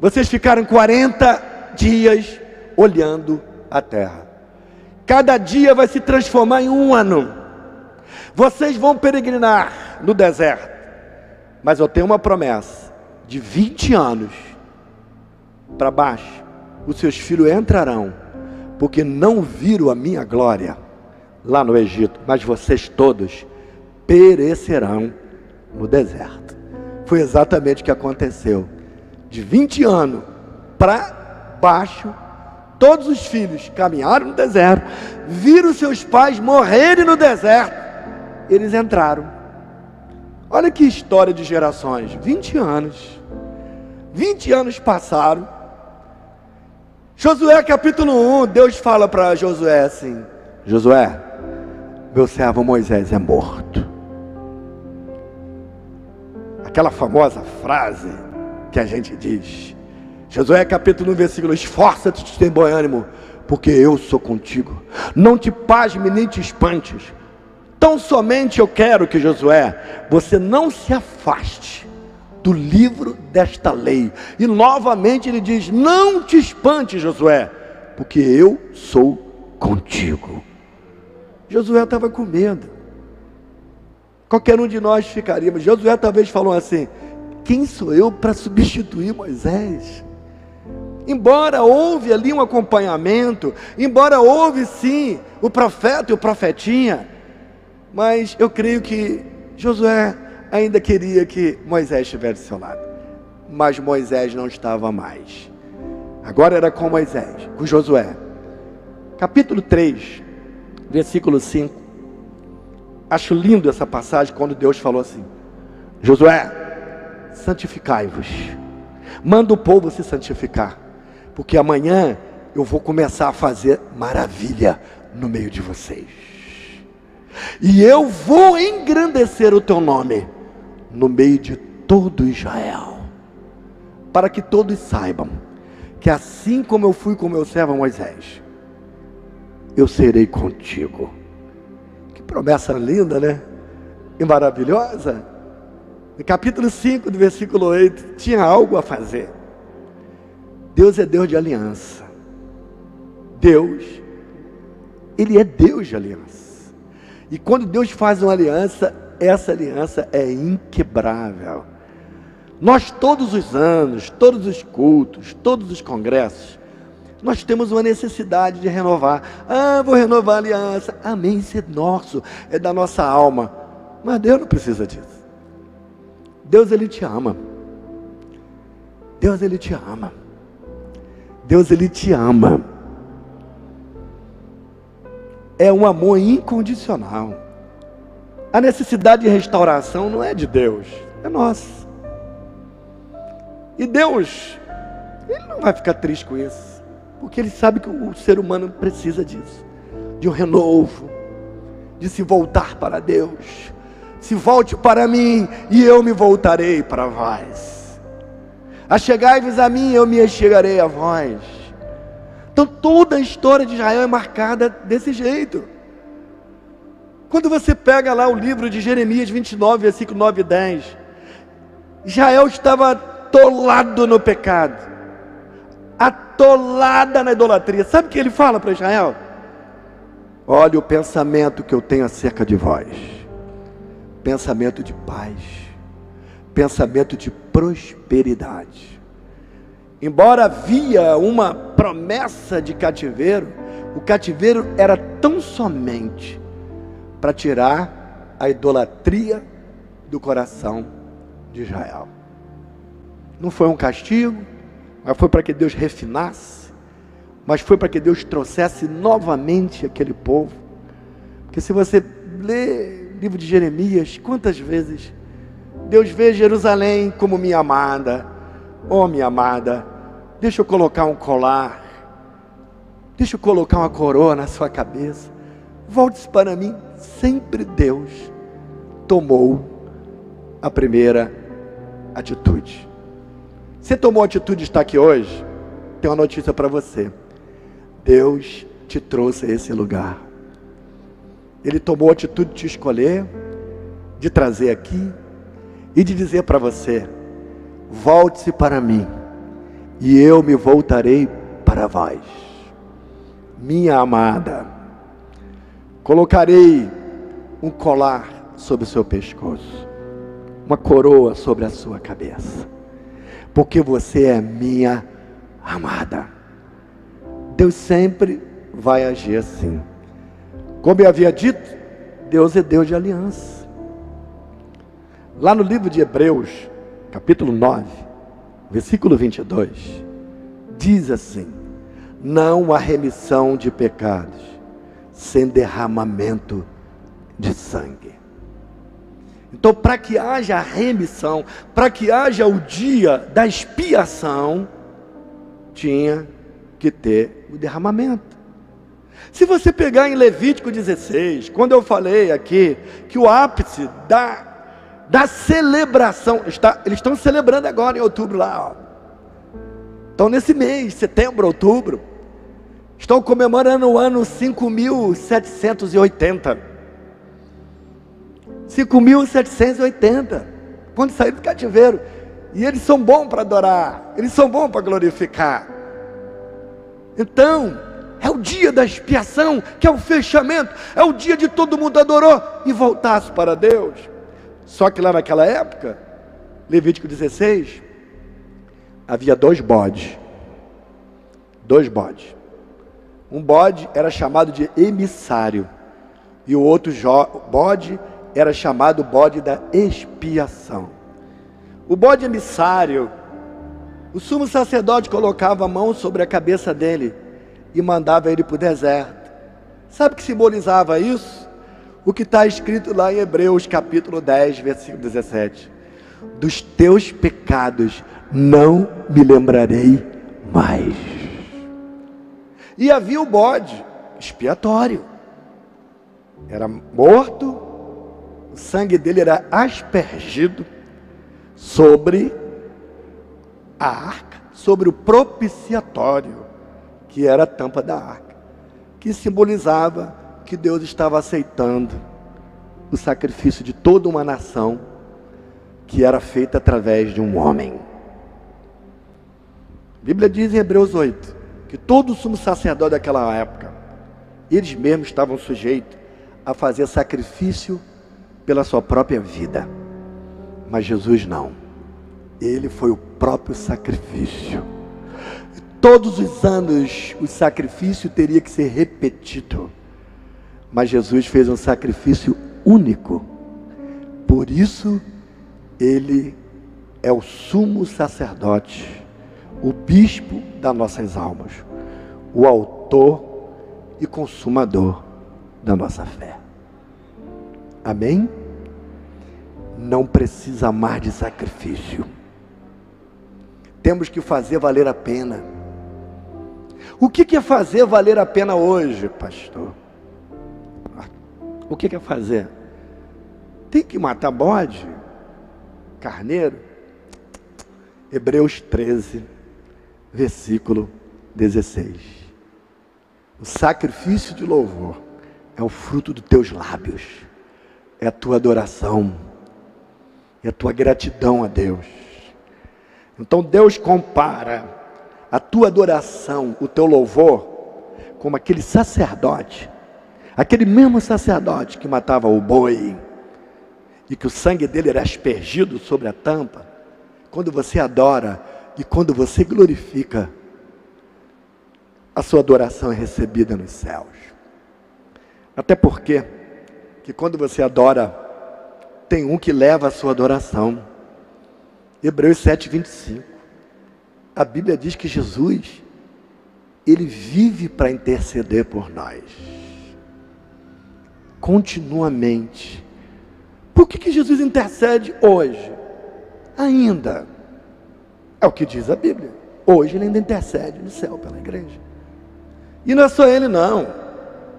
Vocês ficaram 40 dias olhando a terra. Cada dia vai se transformar em um ano. Vocês vão peregrinar no deserto. Mas eu tenho uma promessa de 20 anos para baixo os seus filhos entrarão, porque não viram a minha glória lá no Egito, mas vocês todos perecerão no deserto. Foi exatamente o que aconteceu. De 20 anos para baixo, todos os filhos caminharam no deserto, viram seus pais morrerem no deserto, eles entraram. Olha que história de gerações: 20 anos. 20 anos passaram Josué capítulo 1, Deus fala para Josué assim: Josué, meu servo Moisés é morto. Aquela famosa frase que a gente diz. Josué capítulo 1, versículo: Esforça-te de ter bom ânimo, porque eu sou contigo. Não te pasme nem te espantes. Tão somente eu quero que Josué, você não se afaste do livro desta lei. E novamente ele diz: Não te espante, Josué, porque eu sou contigo. Josué estava com medo. Qualquer um de nós ficaria, mas Josué talvez falou assim: Quem sou eu para substituir Moisés? Embora houve ali um acompanhamento, embora houve sim o profeta e o profetinha, mas eu creio que Josué ainda queria que Moisés estivesse do seu lado. Mas Moisés não estava mais. Agora era com Moisés, com Josué. Capítulo 3, versículo 5. Acho lindo essa passagem quando Deus falou assim: Josué, santificai-vos. Manda o povo se santificar, porque amanhã eu vou começar a fazer maravilha no meio de vocês. E eu vou engrandecer o teu nome no meio de todo Israel, para que todos saibam que assim como eu fui com meu servo Moisés, eu serei contigo. Que promessa linda, né? E maravilhosa. No capítulo 5, do versículo 8, tinha algo a fazer. Deus é Deus de aliança. Deus, Ele é Deus de aliança. E quando Deus faz uma aliança, essa aliança é inquebrável. Nós, todos os anos, todos os cultos, todos os congressos, nós temos uma necessidade de renovar. Ah, vou renovar a aliança. Amém, isso é nosso, é da nossa alma. Mas Deus não precisa disso. Deus, Ele te ama. Deus, Ele te ama. Deus, Ele te ama. É um amor incondicional. A necessidade de restauração não é de Deus, é nossa. E Deus, Ele não vai ficar triste com isso, porque Ele sabe que o ser humano precisa disso de um renovo, de se voltar para Deus. Se volte para mim e eu me voltarei para vós. Achegai-vos a mim, eu me chegarei a vós. Então toda a história de Israel é marcada desse jeito. Quando você pega lá o livro de Jeremias 29, versículo 9 e 10, Israel estava atolado no pecado, atolada na idolatria. Sabe o que ele fala para Israel? Olha o pensamento que eu tenho acerca de vós: pensamento de paz, pensamento de prosperidade. Embora havia uma promessa de cativeiro, o cativeiro era tão somente para tirar a idolatria do coração de Israel. Não foi um castigo, mas foi para que Deus refinasse, mas foi para que Deus trouxesse novamente aquele povo. Porque se você lê o livro de Jeremias, quantas vezes Deus vê Jerusalém como minha amada, oh minha amada, deixa eu colocar um colar, deixa eu colocar uma coroa na sua cabeça, volte-se para mim, sempre Deus tomou a primeira atitude. Você tomou a atitude de estar aqui hoje? Tem uma notícia para você. Deus te trouxe a esse lugar. Ele tomou a atitude de te escolher, de trazer aqui e de dizer para você: volte-se para mim, e eu me voltarei para vós. Minha amada, colocarei um colar sobre o seu pescoço, uma coroa sobre a sua cabeça, porque você é minha amada. Deus sempre vai agir assim. Como eu havia dito, Deus é Deus de aliança. Lá no livro de Hebreus, capítulo 9, versículo 22, diz assim: Não há remissão de pecados sem derramamento de sangue. Então, para que haja remissão, para que haja o dia da expiação, tinha que ter o derramamento. Se você pegar em Levítico 16, quando eu falei aqui que o ápice da, da celebração, está, eles estão celebrando agora em outubro lá, ó. Então nesse mês, setembro, outubro, estão comemorando o ano 5780. 5.780, quando saíram do cativeiro. E eles são bons para adorar, eles são bons para glorificar. Então, é o dia da expiação, que é o fechamento, é o dia de todo mundo adorou e voltasse para Deus. Só que lá naquela época, Levítico 16, havia dois bodes. Dois bodes. Um bode era chamado de emissário, e o outro bode era chamado bode da expiação. O bode emissário, o sumo sacerdote colocava a mão sobre a cabeça dele e mandava ele para o deserto. Sabe o que simbolizava isso? O que está escrito lá em Hebreus capítulo 10, versículo 17: Dos teus pecados não me lembrarei mais. E havia o bode expiatório, era morto o sangue dele era aspergido sobre a arca, sobre o propiciatório, que era a tampa da arca, que simbolizava que Deus estava aceitando o sacrifício de toda uma nação que era feita através de um homem. A Bíblia diz em Hebreus 8 que todo sumo sacerdote daquela época, eles mesmos estavam sujeitos a fazer sacrifício pela sua própria vida. Mas Jesus não. Ele foi o próprio sacrifício. Todos os anos o sacrifício teria que ser repetido. Mas Jesus fez um sacrifício único. Por isso, ele é o sumo sacerdote, o bispo das nossas almas, o autor e consumador da nossa fé. Amém? Não precisa mais de sacrifício. Temos que fazer valer a pena. O que é fazer valer a pena hoje, pastor? O que é fazer? Tem que matar bode, carneiro? Hebreus 13, versículo 16. O sacrifício de louvor é o fruto dos teus lábios, é a tua adoração, é a tua gratidão a Deus. Então Deus compara a tua adoração, o teu louvor, como aquele sacerdote, aquele mesmo sacerdote que matava o boi e que o sangue dele era aspergido sobre a tampa. Quando você adora e quando você glorifica, a sua adoração é recebida nos céus. Até porque que quando você adora, tem um que leva a sua adoração. Hebreus 7, 25. A Bíblia diz que Jesus, ele vive para interceder por nós. Continuamente. Por que, que Jesus intercede hoje? Ainda. É o que diz a Bíblia. Hoje ele ainda intercede no céu pela igreja. E não é só ele, não.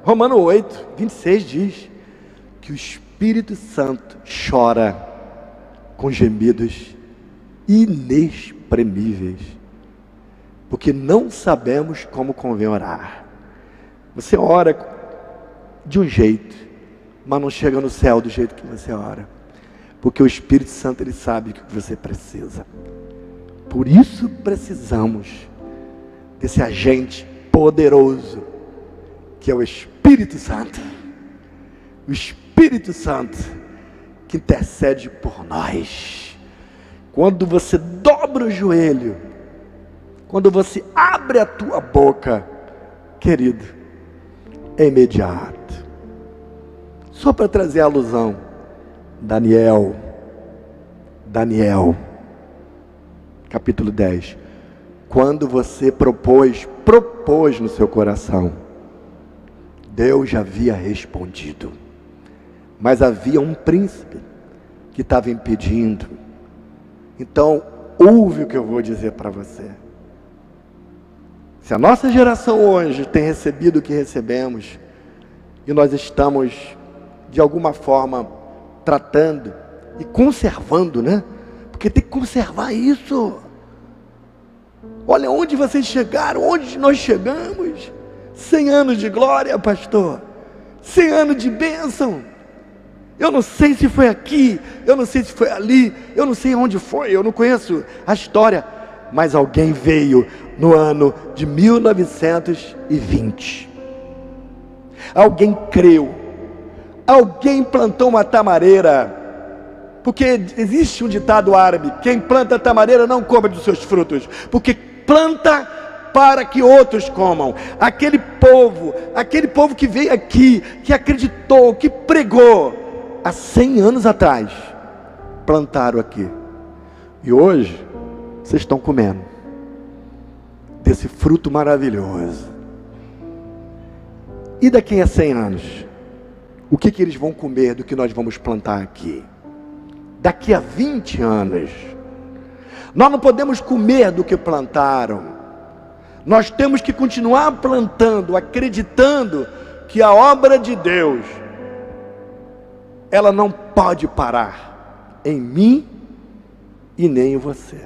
Romano 8, 26 diz que o Espírito Santo chora com gemidos inexprimíveis, porque não sabemos como convém orar. Você ora de um jeito, mas não chega no céu do jeito que você ora, porque o Espírito Santo ele sabe o que você precisa. Por isso precisamos desse agente poderoso que é o Espírito Santo. O Espírito Santo que intercede por nós. Quando você dobra o joelho, quando você abre a tua boca, querido, é imediato. Só para trazer a alusão, Daniel, Daniel, capítulo 10. Quando você propôs, propôs no seu coração, Deus já havia respondido. Mas havia um príncipe que estava impedindo. Então, ouve o que eu vou dizer para você. Se a nossa geração hoje tem recebido o que recebemos, e nós estamos, de alguma forma, tratando e conservando, né? Porque tem que conservar isso. Olha onde vocês chegaram, onde nós chegamos. Cem anos de glória, pastor. Cem anos de bênção. Eu não sei se foi aqui, eu não sei se foi ali, eu não sei onde foi, eu não conheço a história, mas alguém veio no ano de 1920. Alguém creu, alguém plantou uma tamareira, porque existe um ditado árabe: quem planta tamareira não come dos seus frutos, porque planta para que outros comam. Aquele povo, aquele povo que veio aqui, que acreditou, que pregou há 100 anos atrás, plantaram aqui. E hoje vocês estão comendo desse fruto maravilhoso. E daqui a 100 anos, o que, que eles vão comer do que nós vamos plantar aqui? Daqui a 20 anos, nós não podemos comer do que plantaram. Nós temos que continuar plantando, acreditando que a obra de Deus ela não pode parar em mim e nem em você,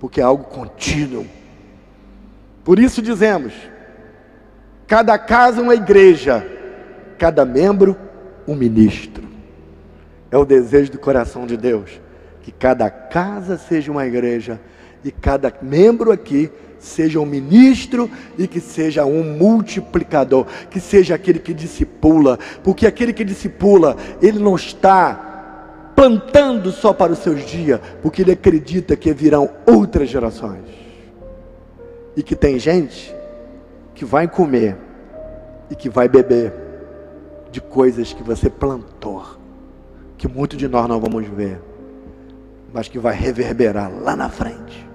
porque é algo contínuo. Por isso dizemos: cada casa uma igreja, cada membro um ministro. É o desejo do coração de Deus que cada casa seja uma igreja e cada membro aqui seja um ministro e que seja um multiplicador, que seja aquele que discipula, porque aquele que discipula, ele não está plantando só para os seus dias, porque ele acredita que virão outras gerações. E que tem gente que vai comer e que vai beber de coisas que você plantou, que muito de nós não vamos ver, mas que vai reverberar lá na frente.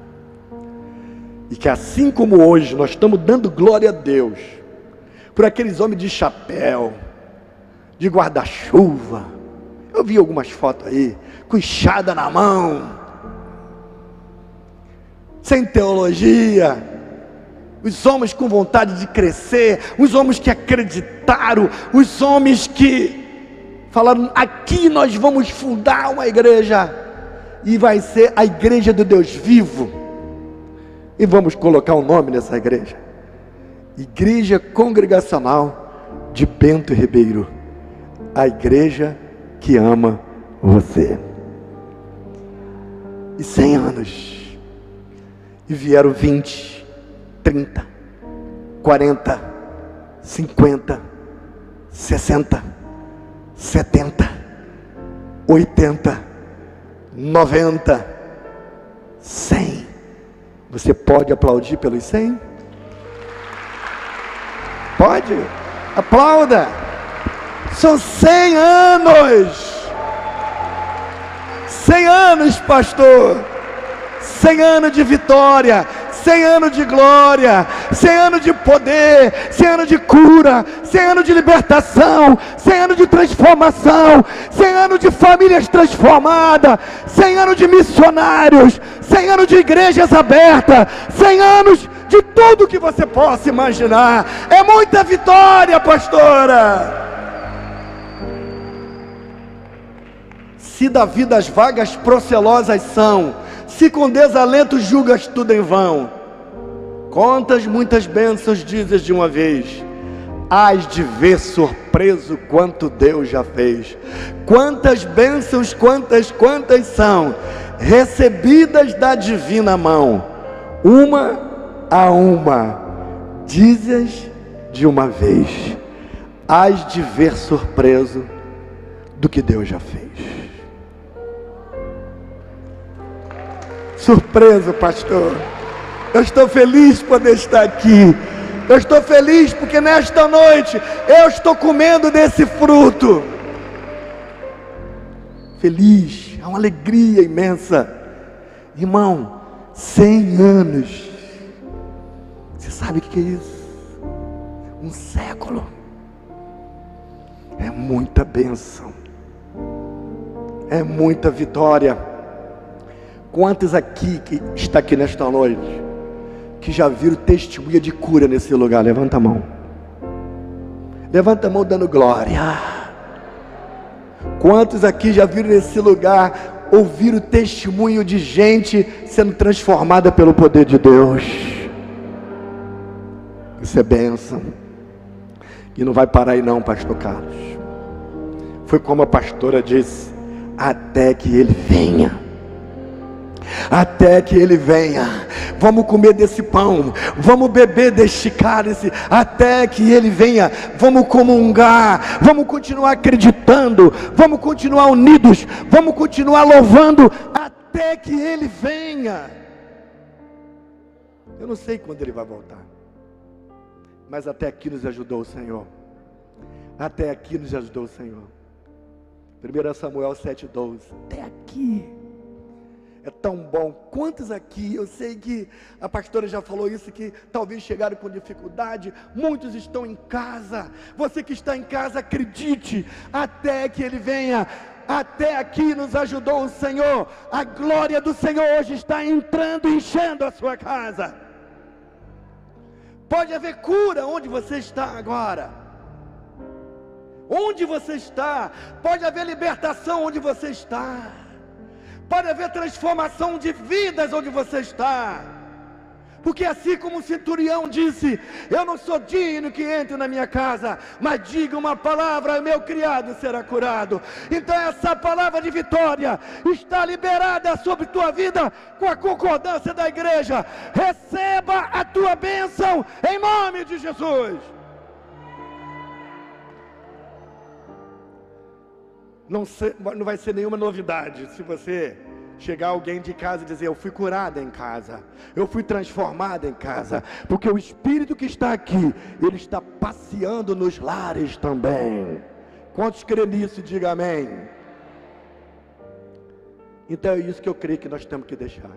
E que assim como hoje nós estamos dando glória a Deus por aqueles homens de chapéu, de guarda-chuva. Eu vi algumas fotos aí, com enxada na mão, sem teologia, os homens com vontade de crescer, os homens que acreditaram, os homens que falaram: aqui nós vamos fundar uma igreja, e vai ser a igreja do Deus vivo e vamos colocar o um nome nessa igreja. Igreja Congregacional de Bento Ribeiro. A igreja que ama você. E 100 anos. E vieram 20, 30, 40, 50, 60, 70, 80, 90, 100. Você pode aplaudir pelos 100? Pode? Aplauda! São 100 anos! 100 anos, pastor! 100 anos de vitória, 100 anos de glória, 100 anos de poder, 100 anos de cura, 100 anos de libertação, 100 anos de transformação, 100 anos de famílias transformadas, 100 anos de missionários, 100 anos de igrejas abertas, 100 anos de tudo que você possa imaginar. É muita vitória, pastora. Se da vida as vagas procelosas são, se com desalento julgas tudo em vão, quantas muitas bênçãos dizes de uma vez, hás de ver surpreso quanto Deus já fez. Quantas bênçãos, quantas, quantas são recebidas da divina mão, uma a uma, dizes de uma vez, hás de ver surpreso do que Deus já fez. Surpreso, pastor. Eu estou feliz por poder estar aqui. Eu estou feliz porque nesta noite eu estou comendo desse fruto. Feliz, é uma alegria imensa. Irmão, cem anos. Você sabe o que é isso? Um século. É muita bênção. É muita vitória. Quantos aqui que está aqui nesta noite que já viram testemunha de cura nesse lugar? Levanta a mão. Levanta a mão dando glória. Quantos aqui já viram nesse lugar ouviram testemunho de gente sendo transformada pelo poder de Deus? Isso é bênção. E não vai parar aí não, pastor Carlos. Foi como a pastora disse, até que ele venha até que ele venha. Vamos comer desse pão, vamos beber deste cálice, até que ele venha. Vamos comungar, vamos continuar acreditando, vamos continuar unidos, vamos continuar louvando, até que ele venha. Eu não sei quando ele vai voltar, mas até aqui nos ajudou o Senhor. Até aqui nos ajudou o Senhor. 1 Samuel 7,12. Até aqui é tão bom. Quantos aqui, eu sei que a pastora já falou isso, que talvez chegaram com dificuldade, muitos estão em casa. Você que está em casa, acredite, até que Ele venha. Até aqui nos ajudou o Senhor. A glória do Senhor hoje está entrando, enchendo a sua casa. Pode haver cura onde você está agora. Onde você está, pode haver libertação onde você está Pode haver transformação de vidas onde você está. Porque assim como o centurião disse: Eu não sou digno que entre na minha casa, mas diga uma palavra, meu criado será curado. Então, essa palavra de vitória está liberada sobre tua vida com a concordância da igreja. Receba a tua bênção em nome de Jesus. Não, ser, não vai ser nenhuma novidade se você chegar alguém de casa e dizer: Eu fui curada em casa, eu fui transformada em casa, porque o Espírito que está aqui, ele está passeando nos lares também. Quantos creem nisso? Diga amém. Então é isso que eu creio que nós temos que deixar.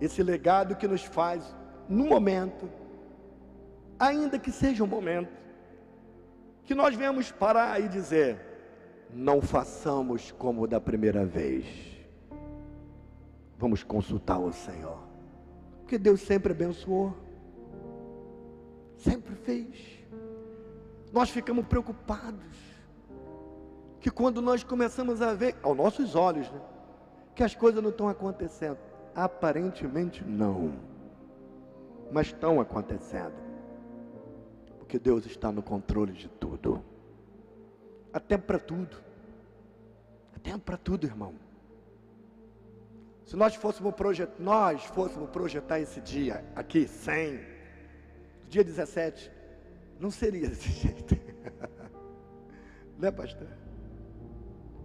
Esse legado que nos faz, no momento, ainda que seja um momento, que nós venhamos parar e dizer: não façamos como da primeira vez. Vamos consultar o Senhor. Porque Deus sempre abençoou. Sempre fez. Nós ficamos preocupados. Que quando nós começamos a ver, aos nossos olhos, né, que as coisas não estão acontecendo. Aparentemente não. Mas estão acontecendo. Porque Deus está no controle de tudo. Há tempo para tudo. Há tempo para tudo, irmão. Se nós fôssemos projetar, nós fôssemos projetar esse dia aqui, 100, dia 17, não seria desse jeito. Não é, pastor?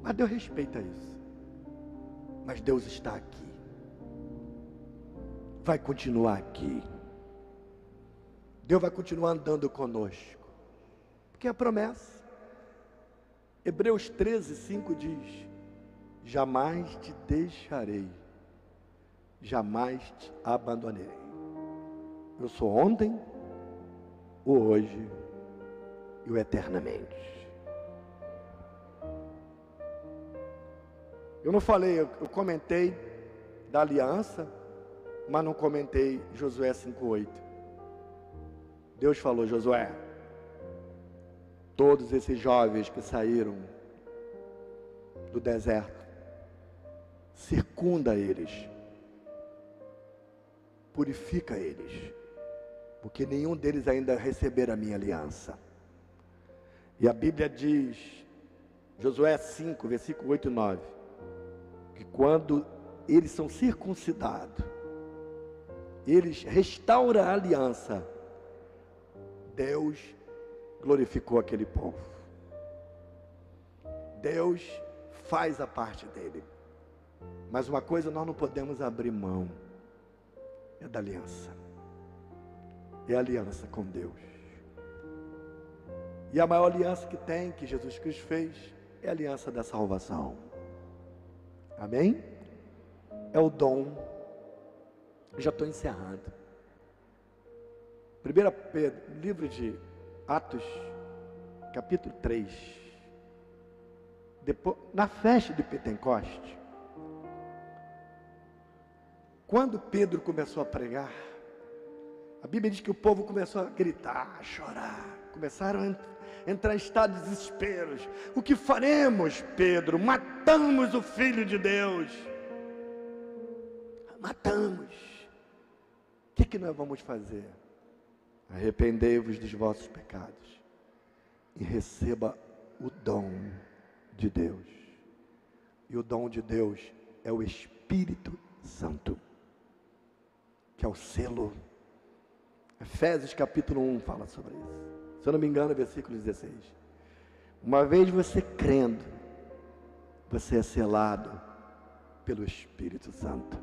Mas Deus respeita isso. Mas Deus está aqui. Vai continuar aqui. Deus vai continuar andando conosco. Porque é a promessa. Hebreus 13, 5 diz: Jamais te deixarei, jamais te abandonarei. Eu sou ontem, o hoje e o eternamente. Eu não falei, eu, comentei da aliança, mas não comentei Josué 5,8. Deus falou, Josué, todos esses jovens que saíram do deserto, circunda eles, purifica eles, porque nenhum deles ainda receberam a minha aliança. E a Bíblia diz, Josué 5, versículo 8 e 9, que quando eles são circuncidados, eles restauram a aliança, Deus glorificou aquele povo. Deus faz a parte dele. Mas uma coisa nós não podemos abrir mão: é da aliança. É a aliança com Deus. E a maior aliança que tem, que Jesus Cristo fez, é a aliança da salvação. Amém? É o dom. Já estou encerrando. 1 Pedro, livro de Atos, capítulo 3. Depois, na festa de Pentecoste, quando Pedro começou a pregar, a Bíblia diz que o povo começou a gritar, a chorar, começaram a entrar em estado de desespero. O que faremos, Pedro? Matamos o Filho de Deus. Matamos. O que, que nós vamos fazer? Arrependei-vos dos vossos pecados e receba o dom de Deus. E o dom de Deus é o Espírito Santo, que é o selo. Efésios capítulo 1 fala sobre isso. Se eu não me engano, versículo 16. Uma vez você crendo, você é selado pelo Espírito Santo.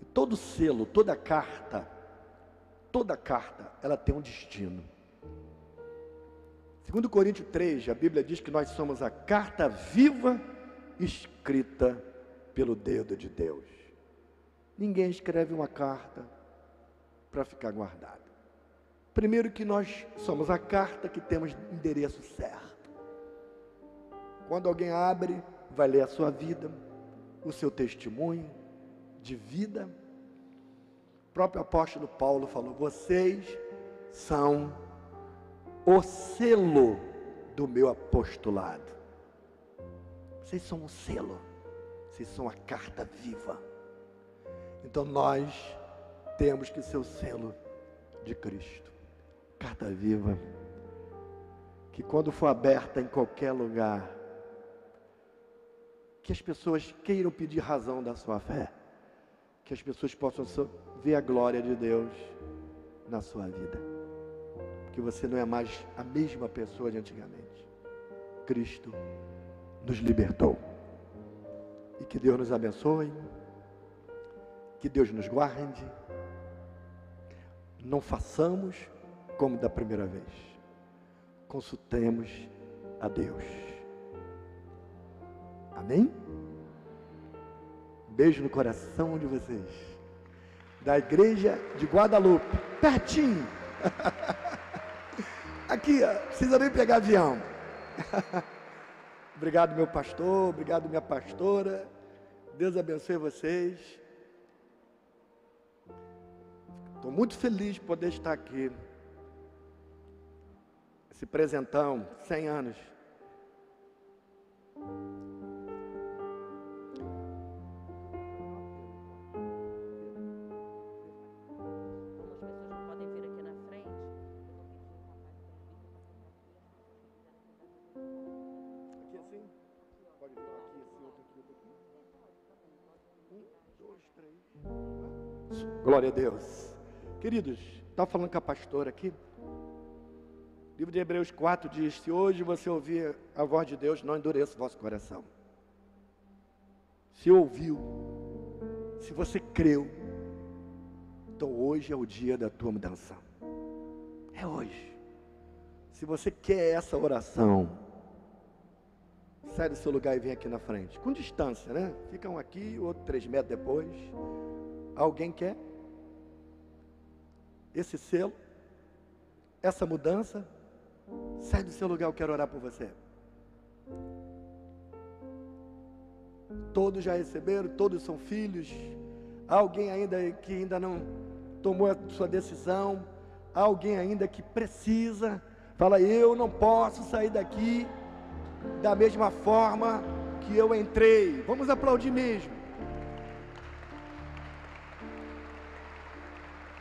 E todo selo, toda carta, Toda carta, ela tem um destino. Segundo Coríntios 3, a Bíblia diz que nós somos a carta viva escrita pelo dedo de Deus. Ninguém escreve uma carta para ficar guardada. Primeiro que nós somos a carta que temos endereço certo. Quando alguém abre, vai ler a sua vida, o seu testemunho de vida o próprio apóstolo Paulo falou: vocês são o selo do meu apostolado. Vocês são o selo. Vocês são a carta viva. Então nós temos que ser o selo de Cristo. Carta viva. Que quando for aberta em qualquer lugar, que as pessoas queiram pedir razão da sua fé. Que as pessoas possam ver a glória de Deus na sua vida. Porque você não é mais a mesma pessoa de antigamente. Cristo nos libertou. E que Deus nos abençoe. Que Deus nos guarde. Não façamos como da primeira vez. Consultemos a Deus. Amém? Beijo no coração de vocês. Da igreja de Guadalupe, pertinho. Aqui, ó, precisa nem pegar avião. obrigado, meu pastor. Obrigado, minha pastora. Deus abençoe vocês. Estou muito feliz de poder estar aqui. Esse presentão, 100 anos. Glória a Deus. Queridos, estava falando com a pastora aqui. Livro de Hebreus 4 diz: Se hoje você ouvir a voz de Deus, não endureça o vosso coração. Se ouviu, se você creu, então hoje é o dia da tua mudança. É hoje. Se você quer essa oração, sai do seu lugar e vem aqui na frente. Com distância, né? Fica um aqui, outro três metros depois. Alguém quer? esse selo, essa mudança, sai do seu lugar, eu quero orar por você. Todos já receberam, todos são filhos. Alguém ainda que ainda não tomou a sua decisão, alguém ainda que precisa. Fala, eu não posso sair daqui da mesma forma que eu entrei. Vamos aplaudir mesmo.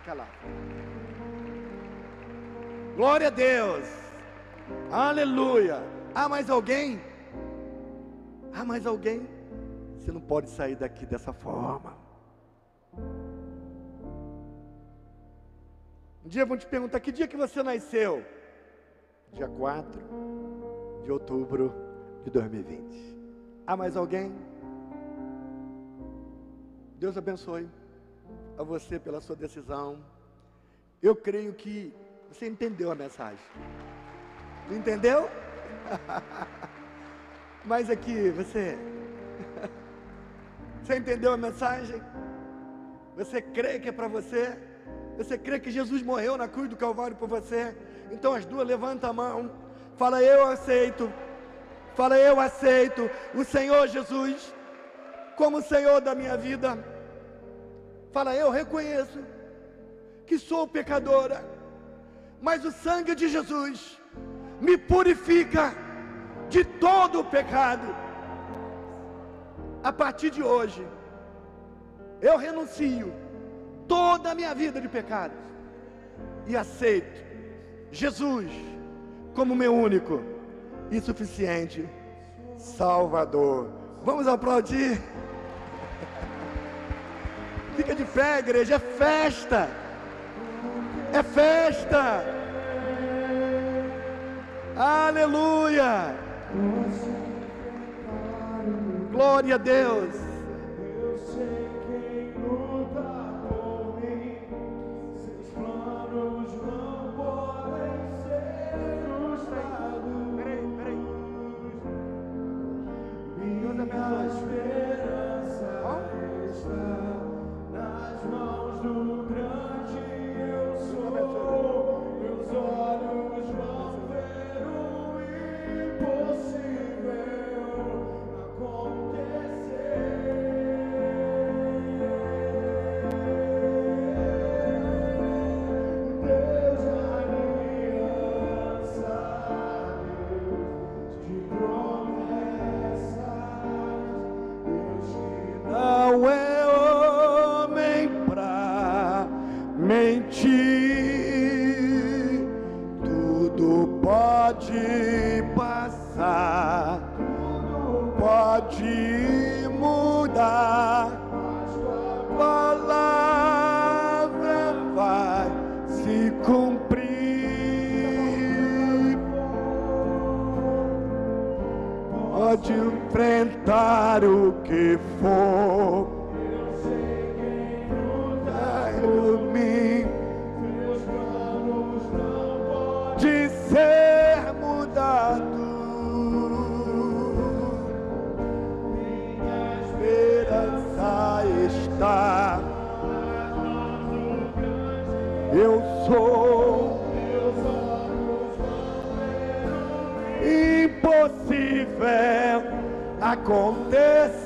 Cala. Glória a Deus. Aleluia. Há mais alguém? Há mais alguém? Você não pode sair daqui dessa forma. Um dia vão te perguntar que dia que você nasceu? Dia 4 de outubro de 2020. Há mais alguém? Deus abençoe a você pela sua decisão. Eu creio que você entendeu a mensagem? Entendeu? Mas aqui, você. Você entendeu a mensagem? Você crê que é para você? Você crê que Jesus morreu na cruz do Calvário por você? Então as duas levanta a mão. Fala, eu aceito. Fala, eu aceito o Senhor Jesus como Senhor da minha vida. Fala, eu reconheço que sou pecadora mas o sangue de Jesus me purifica de todo o pecado. A partir de hoje, eu renuncio toda a minha vida de pecados e aceito Jesus como meu único e suficiente Salvador. Vamos aplaudir. Fica de pé, igreja, é festa é festa. Aleluia. Glória a Deus. Acontecer.